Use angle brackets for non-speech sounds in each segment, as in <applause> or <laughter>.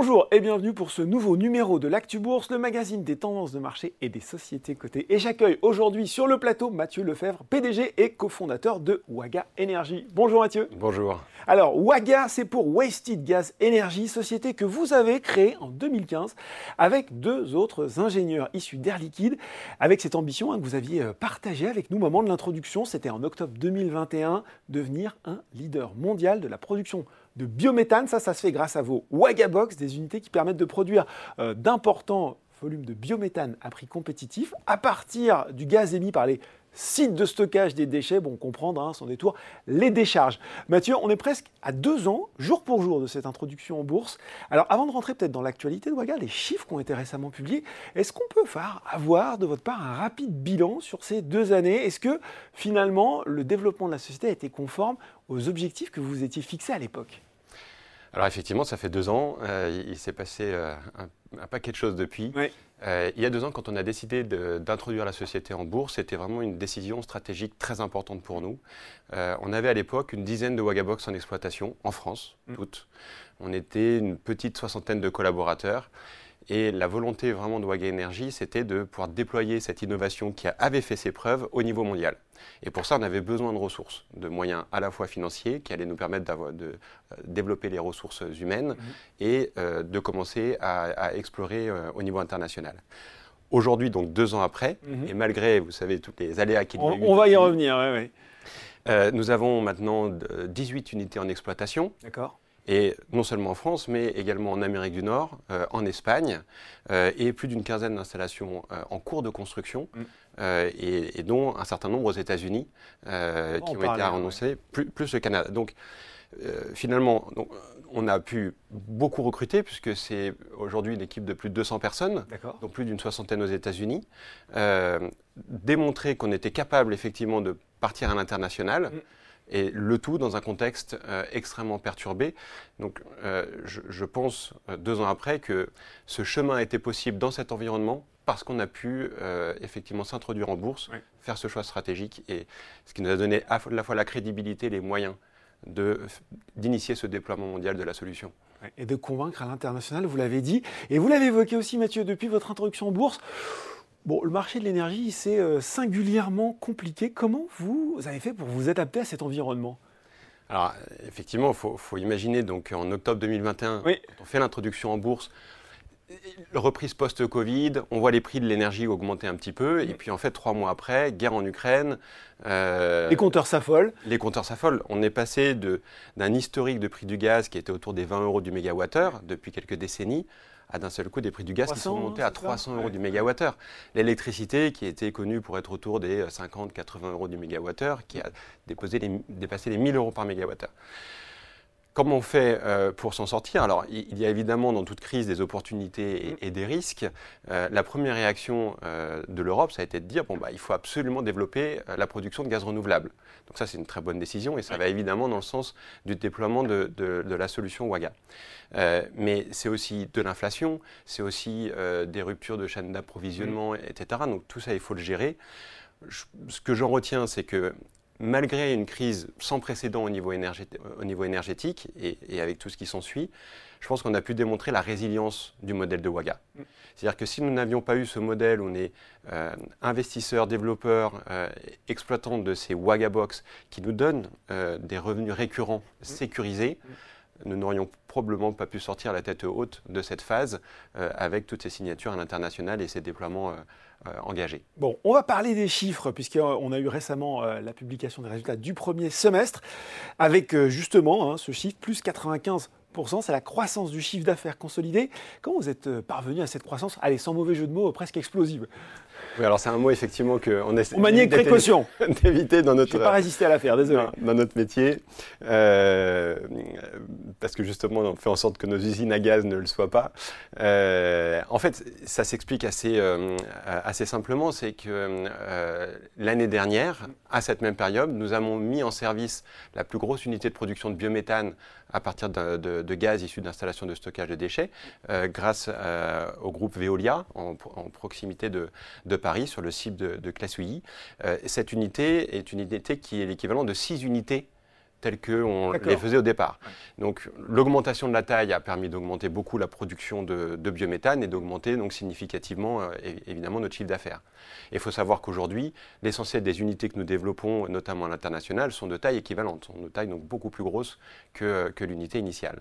Bonjour et bienvenue pour ce nouveau numéro de l'Actu Bourse, le magazine des tendances de marché et des sociétés cotées. Et j'accueille aujourd'hui sur le plateau Mathieu Lefebvre, PDG et cofondateur de Waga Energy. Bonjour Mathieu. Bonjour. Alors Waga, c'est pour Wasted Gas Energy, société que vous avez créée en 2015 avec deux autres ingénieurs issus d'Air Liquide, avec cette ambition hein, que vous aviez euh, partagée avec nous au moment de l'introduction, c'était en octobre 2021, devenir un leader mondial de la production de biométhane. Ça, ça se fait grâce à vos Wagabox, des unités qui permettent de produire euh, d'importants volumes de biométhane à prix compétitif à partir du gaz émis par les sites de stockage des déchets, bon, comprendre hein, son détour, les décharges. Mathieu, on est presque à deux ans, jour pour jour, de cette introduction en bourse. Alors, avant de rentrer peut-être dans l'actualité de Waga, les chiffres qui ont été récemment publiés, est-ce qu'on peut avoir de votre part un rapide bilan sur ces deux années? Est-ce que finalement, le développement de la société a été conforme aux objectifs que vous étiez fixés à l'époque? Alors effectivement, ça fait deux ans. Euh, il, s'est passé euh, un, paquet de choses depuis. Euh, il y a deux ans, quand on a décidé d'introduire la société en bourse, c'était vraiment une décision stratégique très importante pour nous. on avait à l'époque une dizaine de Wagabox en exploitation en France, mm. toutes. On était une petite soixantaine de collaborateurs. Et la volonté vraiment de Waga Energy, c'était de pouvoir déployer cette innovation qui avait fait ses preuves au niveau mondial. Et pour ça, on avait besoin de ressources, de moyens à la fois financiers qui allaient nous permettre de euh, développer les ressources humaines mhm. et euh, de commencer à, explorer euh, au niveau international. Aujourd'hui, donc deux ans après, mhm. et malgré, vous savez, toutes les aléas qu'il y a eu. On va y revenir, oui, oui. nous avons maintenant 18 unités en exploitation. D'accord et non seulement en France, mais également en Amérique du Nord, euh, en Espagne, euh, et plus d'une quinzaine d'installations euh, en cours de construction, mm. et, dont un certain nombre aux États-Unis qui ont été annoncés, plus, plus, le Canada. Donc, finalement, donc, on a pu beaucoup recruter, puisque c'est aujourd'hui une équipe de plus de 200 personnes, donc plus d'une soixantaine aux États-Unis, démontrer qu'on était capable effectivement de partir à l'international. Mm et le tout dans un contexte euh, extrêmement perturbé. Donc euh, je, pense, euh, deux ans après, que ce chemin a été possible dans cet environnement parce qu'on a pu effectivement s'introduire en bourse, faire ce choix stratégique, et ce qui nous a donné à la fois la crédibilité, les moyens d'initier ce déploiement mondial de la solution. Et de convaincre à l'international, vous l'avez dit. Et vous l'avez évoqué aussi, Mathieu, depuis votre introduction en bourse. Bon, le marché de l'énergie, c'est euh, singulièrement compliqué. Comment vous avez fait pour vous adapter à cet environnement? Alors, effectivement, il faut, imaginer, donc en octobre 2021, on fait l'introduction en bourse, reprise post-Covid, on voit les prix de l'énergie augmenter un petit peu, et puis en fait, trois mois après, guerre en Ukraine. Euh, les compteurs s'affolent. Les compteurs s'affolent. On est passé d'un historique de prix du gaz qui était autour des 20 euros du mégawattheure depuis quelques décennies à d'un seul coup des prix du gaz qui sont montés à 300 euros du mégawattheure. L'électricité, qui était connue pour être autour des 50-80 euros du mégawattheure, qui a déposé dépassé les 1000 euros par mégawattheure. Comment on fait euh, pour s'en sortir? Alors, il y a évidemment dans toute crise des opportunités et, des risques. Euh, la première réaction euh, de l'Europe, ça a été de dire bon, bah, il faut absolument développer la production de gaz renouvelable. Donc, ça, c'est une très bonne décision et ça va évidemment dans le sens du déploiement de, la solution WAGA. mais c'est aussi de l'inflation, c'est aussi des ruptures de chaînes d'approvisionnement, etc. Donc, tout ça, il faut le gérer. ce que j'en retiens, c'est que malgré une crise sans précédent au niveau, énergétique et, avec tout ce qui s'ensuit, je pense qu'on a pu démontrer la résilience du modèle de Waga. Mm. C'est-à-dire que si nous n'avions pas eu ce modèle où on est euh, investisseur, développeur, euh, exploitant de ces Waga Box qui nous donnent euh, des revenus récurrents mm. sécurisés, mm. nous n'aurions probablement pas pu sortir la tête haute de cette phase avec toutes ces signatures à l'international et ces déploiements euh. Bon, on va parler des chiffres, puisqu'on a eu récemment euh, la publication des résultats du premier semestre, avec euh, justement hein, ce chiffre, plus 95 c'est la croissance du chiffre d'affaires consolidé. Comment vous êtes parvenu à cette croissance, allez, sans mauvais jeu de mots, presque explosive oui, alors c'est un mot effectivement qu'on essaie On manie avec précaution. <laughs> d'éviter dans notre. Pas résister à l'affaire, désolé. Dans, notre métier, euh, parce que justement on fait en sorte que nos usines à gaz ne le soient pas. Euh, en fait, ça s'explique assez euh, assez simplement, c'est que l'année dernière, à cette même période, nous avons mis en service la plus grosse unité de production de biométhane à partir de, gaz issu d'installations de stockage de déchets, grâce au groupe Veolia en, proximité de, de Paris, sur le site de, de Classouilly. Euh, cette unité est une unité qui est l'équivalent de six unités tels qu'on les faisait au départ. Donc l'augmentation de la taille a permis d'augmenter beaucoup la production de, biométhane et d'augmenter donc significativement euh, évidemment notre chiffre d'affaires. Il faut savoir qu'aujourd'hui, l'essentiel des unités que nous développons, notamment à l'international, sont de taille équivalente, sont de taille donc beaucoup plus grosse que, que l'unité initiale.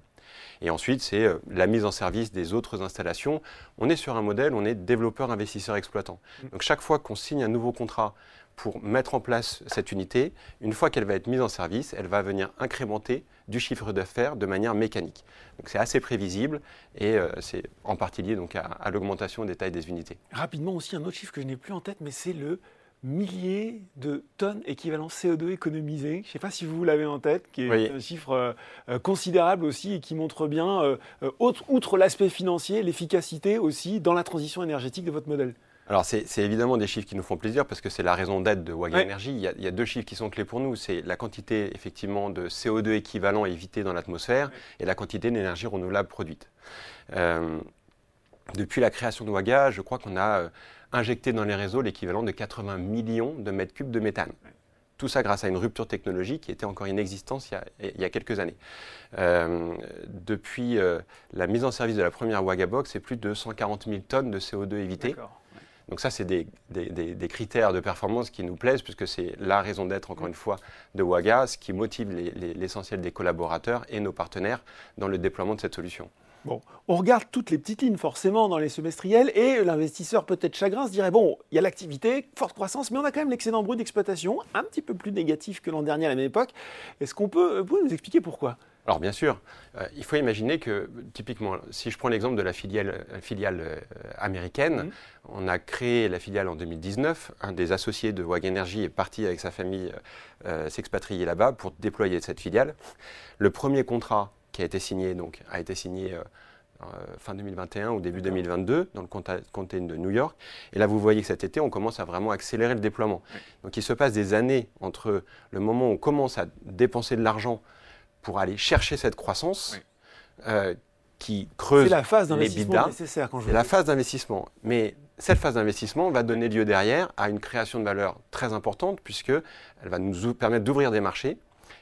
Et ensuite, c'est euh, la mise en service des autres installations. On est sur un modèle, on est développeur, investisseur, exploitant. Mm. Donc chaque fois qu'on signe un nouveau contrat pour mettre en place cette unité, une fois qu'elle va être mise en service, elle va venir incrémenter du chiffre d'affaires de manière mécanique. Donc c'est assez prévisible et euh, c'est en partie lié donc à, l'augmentation des tailles des unités. Rapidement aussi un autre chiffre que je n'ai plus en tête, mais c'est le millier de tonnes équivalent CO2 économisées. Je ne sais pas si vous l'avez en tête, qui est un chiffre euh, euh, considérable aussi et qui montre bien, outre l'aspect financier, l'efficacité aussi dans la transition énergétique de votre modèle. Alors, c'est évidemment des chiffres qui nous font plaisir parce que c'est la raison d'être de Waga Energy. Il, y, a, deux chiffres qui sont clés pour nous. C'est la quantité, effectivement, de CO2 équivalent évité dans l'atmosphère et la quantité d'énergie renouvelable produite. Euh, depuis la création de Waga, je crois qu'on a euh, injecté dans les réseaux l'équivalent de 80 millions de mètres cubes de méthane. Tout ça grâce à une rupture technologique qui était encore inexistante il, il y a, quelques années. Euh, depuis la mise en service de la première Waga Box, c'est plus de 140 000 tonnes de CO2 évité. Donc ça, c'est des, critères de performance qui nous plaisent, puisque c'est la raison d'être, encore une fois, de Waga, ce qui motive l'essentiel des collaborateurs et nos partenaires dans le déploiement de cette solution. Bon, on regarde toutes les petites lignes forcément dans les semestriels et l'investisseur peut-être chagrin se dirait bon, il y a l'activité, forte croissance, mais on a quand même l'excédent brut d'exploitation, un petit peu plus négatif que l'an dernier à la même époque. Est-ce qu'on peut, nous expliquer pourquoi? Alors bien sûr, euh, il faut imaginer que typiquement, si je prends l'exemple de la filiale, euh, américaine, mhm. on a créé la filiale en 2019. Un des associés de WAG Energy est parti avec sa famille euh, s'expatrier là-bas pour déployer cette filiale. Le premier contrat qui a été signé donc a été signé fin 2021 ou début 2022 dans le comté de New York. Et là, vous voyez que cet été, on commence à vraiment accélérer le déploiement. Donc il se passe des années entre le moment où on commence à dépenser de l'argent pour aller chercher cette croissance euh, qui creuse la phase d'investissement nécessaire quand je C'est la phase d'investissement. Mais cette phase d'investissement va donner lieu derrière à une création de valeur très importante puisqu'elle va nous permettre d'ouvrir des marchés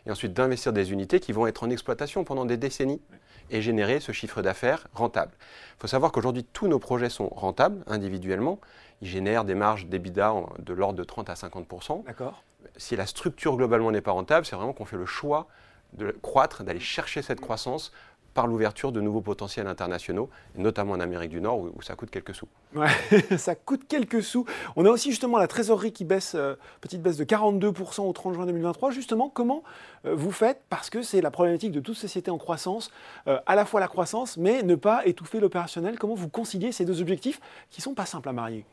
et ensuite d'investir des unités qui vont être en exploitation pendant des décennies et générer ce chiffre d'affaires rentable. Il faut savoir qu'aujourd'hui, tous nos projets sont rentables individuellement. Ils génèrent des marges d'EBITDA de l'ordre de 30 à 50% D'accord. Si la structure globalement n'est pas rentable, c'est vraiment qu'on fait le choix de croître, d'aller chercher cette croissance par l'ouverture de nouveaux potentiels internationaux, notamment en Amérique du Nord où, ça coûte quelques sous. Ouais, <laughs> ça coûte quelques sous. On a aussi justement la trésorerie qui baisse, euh, petite baisse de 42% au 30 juin 2023. Justement, comment euh, vous faites? Parce que c'est la problématique de toute société en croissance, euh, à la fois la croissance, mais ne pas étouffer l'opérationnel. Comment vous conciliez ces deux objectifs qui ne sont pas simples à marier?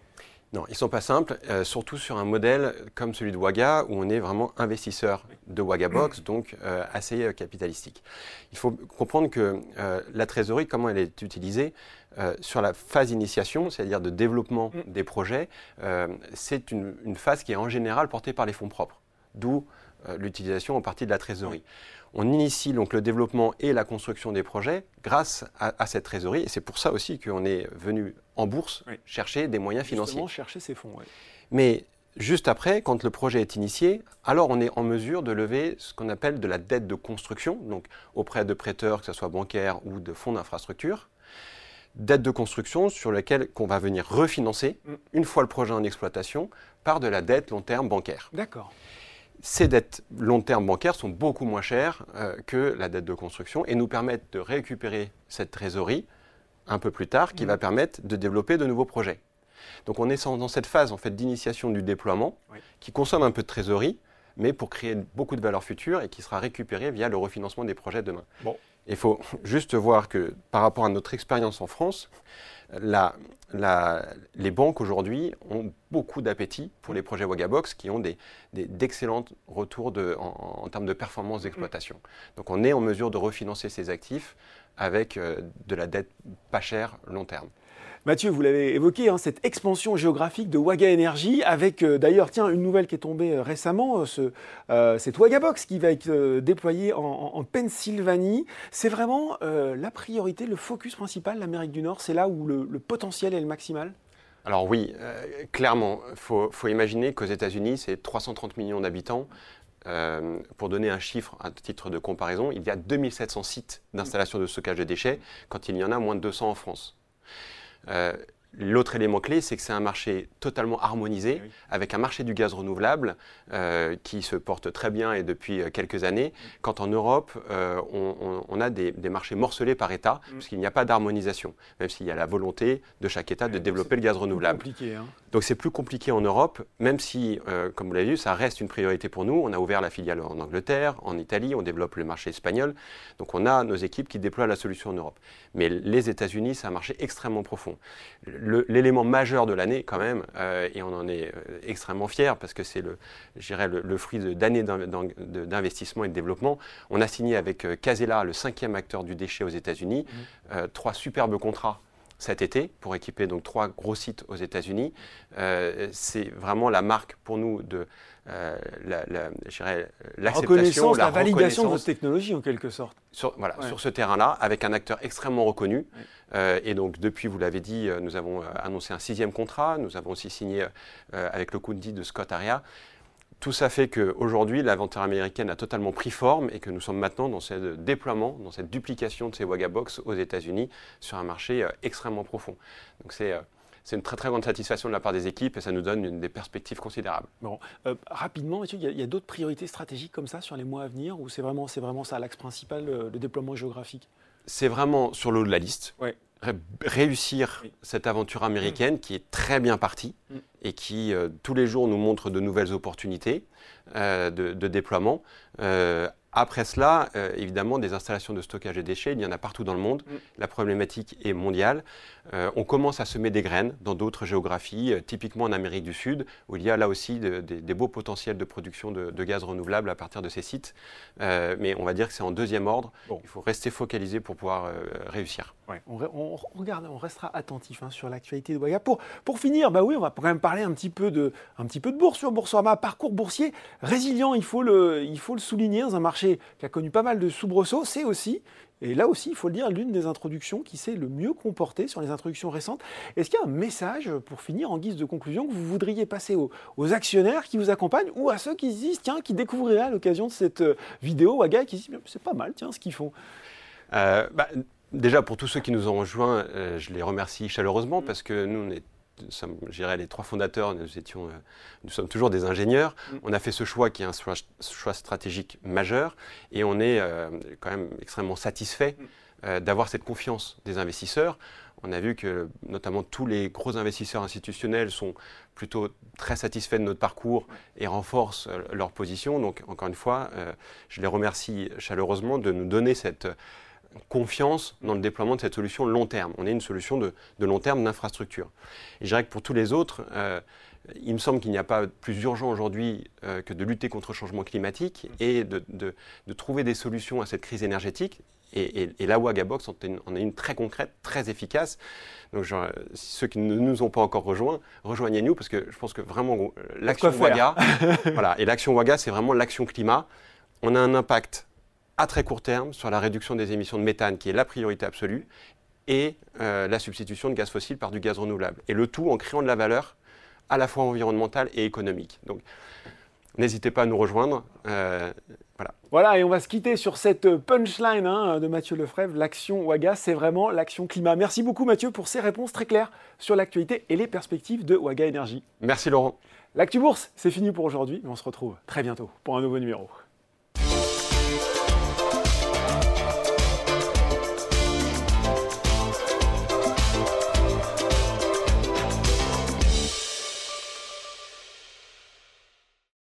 Non, ils ne sont pas simples, euh, surtout sur un modèle comme celui de Waga, où on est vraiment investisseur de Wagabox, donc euh, assez euh, capitalistique. Il faut comprendre que la trésorerie, comment elle est utilisée sur la phase initiation, c'est-à-dire de développement mm. des projets, c'est une, une, phase qui est en général portée par les fonds propres, d'où l'utilisation en partie de la trésorerie. On initie donc le développement et la construction des projets grâce à, cette trésorerie. Et c'est pour ça aussi qu'on est venu en bourse chercher des moyens financiers. chercher ces fonds. Mais juste après, quand le projet est initié, alors on est en mesure de lever ce qu'on appelle de la dette de construction, donc auprès de prêteurs, que ce soit bancaires ou de fonds d'infrastructure. Dette de construction sur laquelle qu'on va venir refinancer, mm. une fois le projet en exploitation, par de la dette long terme bancaire. D'accord ces dettes long terme bancaires sont beaucoup moins chères euh, que la dette de construction et nous permettent de récupérer cette trésorerie un peu plus tard qui mmh. va permettre de développer de nouveaux projets. Donc on est dans cette phase en fait d'initiation du déploiement qui consomme un peu de trésorerie mais pour créer beaucoup de valeur future et qui sera récupérée via le refinancement des projets demain. Bon. Il faut <laughs> juste voir que par rapport à notre expérience en France, les banques aujourd'hui ont beaucoup d'appétit pour les projets Wagabox qui ont d'excellents retours en, termes de performance d'exploitation. Donc on est en mesure de refinancer ces actifs avec euh, de la dette pas chère long terme. Mathieu, vous l'avez évoqué, hein, cette expansion géographique de Waga Energy, avec euh, d'ailleurs, tiens, une nouvelle qui est tombée euh, récemment, euh, ce, cette Wagabox qui va être déployée en, Pennsylvanie. C'est vraiment la priorité, le focus principal, l'Amérique du Nord, c'est là où le, potentiel est le maximal? Alors oui, clairement, il faut, faut, imaginer qu'aux États-Unis, c'est 330 millions d'habitants pour donner un chiffre à titre de comparaison, il y a 2700 sites d'installation de stockage de déchets quand il y en a moins de 200 en France. L'autre élément clé, c'est que c'est un marché totalement harmonisé, avec un marché du gaz renouvelable euh, qui se porte très bien et depuis euh, quelques années, quand en Europe, euh, on, a des, marchés morcelés par État, mm. puisqu'il n'y a pas d'harmonisation, même s'il y a la volonté de chaque État de développer le gaz renouvelable. Compliqué, hein. Donc c'est plus compliqué en Europe, même si, comme vous l'avez vu, ça reste une priorité pour nous. On a ouvert la filiale en Angleterre, en Italie, on développe le marché espagnol, donc on a nos équipes qui déploient la solution en Europe. Mais les États-Unis, c'est un marché extrêmement profond l'élément majeur de l'année quand même, euh, et on en est euh, extrêmement fiers parce que c'est le, le, le, fruit d'années d'investissement et de développement. On a signé avec euh, Casella, le cinquième acteur du déchet aux États-Unis, mmh. trois superbes contrats cet été pour équiper donc trois gros sites aux États-Unis. c'est vraiment la marque pour nous de euh, l'acceptation, la, la, validation de votre technologie en quelque sorte. Sur, voilà, sur ce terrain-là, avec un acteur extrêmement reconnu. Euh, et donc, depuis, vous l'avez dit, euh, nous avons annoncé un sixième contrat. Nous avons aussi signé avec le Kundi de Scott Aria. Tout ça fait qu'aujourd'hui, l'aventure américaine a totalement pris forme et que nous sommes maintenant dans ce déploiement, dans cette duplication de ces Wagabox aux États-Unis sur un marché extrêmement profond. Donc, c'est c'est une très très grande satisfaction de la part des équipes et ça nous donne une, des perspectives considérables. Bon, euh, rapidement, Mathieu, il y a, d'autres priorités stratégiques comme ça sur les mois à venir ou c'est vraiment, vraiment ça l'axe principal, le, déploiement géographique? C'est vraiment sur le haut de la liste. Réussir cette aventure américaine qui est très bien partie mm. et qui euh, tous les jours nous montre de nouvelles opportunités euh, de, de, déploiement après cela, euh, évidemment, des installations de stockage de déchets, il y en a partout dans le monde. Mm. La problématique est mondiale. Euh, on commence à semer des graines dans d'autres géographies, euh, typiquement en Amérique du Sud, où il y a là aussi des beaux potentiels de production de, gaz renouvelable à partir de ces sites. mais on va dire que c'est en deuxième ordre. Il faut rester focalisé pour pouvoir réussir. on, regarde, on restera attentif hein, sur l'actualité de. Pour, pour finir, bah oui, on va quand même parler un petit peu de, un petit peu de bourse sur Boursorama. Parcours boursier résilient, il faut le, il faut le souligner dans un marché qui a connu pas mal de soubresauts, c'est aussi, et là aussi, il faut le dire, l'une des introductions qui s'est le mieux comportée sur les introductions récentes. Est-ce qu'il y a un message, pour finir, en guise de conclusion, que vous voudriez passer aux, actionnaires qui vous accompagnent ou à ceux qui se disent, tiens, qui découvriraient à l'occasion de cette euh, vidéo, Waga, qui se disent, c'est pas mal, tiens, ce qu'ils font? Euh, bah, Déjà, pour tous ceux qui nous ont rejoints, euh, je les remercie chaleureusement parce que nous, on est sommes, les trois fondateurs, nous, étions, euh, nous sommes toujours des ingénieurs. Mm. On a fait ce choix qui est un choix, stratégique majeur et on est euh, quand même extrêmement satisfait mm. euh, d'avoir cette confiance des investisseurs. On a vu que notamment tous les gros investisseurs institutionnels sont plutôt très satisfaits de notre parcours et renforcent leur position. Donc encore une fois, je les remercie chaleureusement de nous donner cette confiance dans le déploiement de cette solution long terme. On est une solution de, long terme d'infrastructure. Et je dirais que pour tous les autres, euh, il me semble qu'il n'y a pas plus urgent aujourd'hui euh, que de lutter contre le changement climatique et de, trouver des solutions à cette crise énergétique. Et, la Wagabox en est, une, très concrète, très efficace. Donc, ceux qui ne nous ont pas encore rejoints, rejoignez-nous parce que je pense que vraiment l'action Waga, <laughs> voilà, et l'action Waga, c'est vraiment l'action climat. On a un impact à très court terme sur la réduction des émissions de méthane, qui est la priorité absolue, et euh, la substitution de gaz fossile par du gaz renouvelable. Et le tout en créant de la valeur à la fois environnementale et économique. Donc, n'hésitez pas à nous rejoindre. Euh, voilà. Voilà, et on va se quitter sur cette punchline hein, de Mathieu Lefrèvre. L'action Waga, c'est vraiment l'action climat. Merci beaucoup Mathieu pour ces réponses très claires sur l'actualité et les perspectives de Waga Énergie. Merci Laurent. L'actu bourse, c'est fini pour aujourd'hui, mais on se retrouve très bientôt pour un nouveau numéro.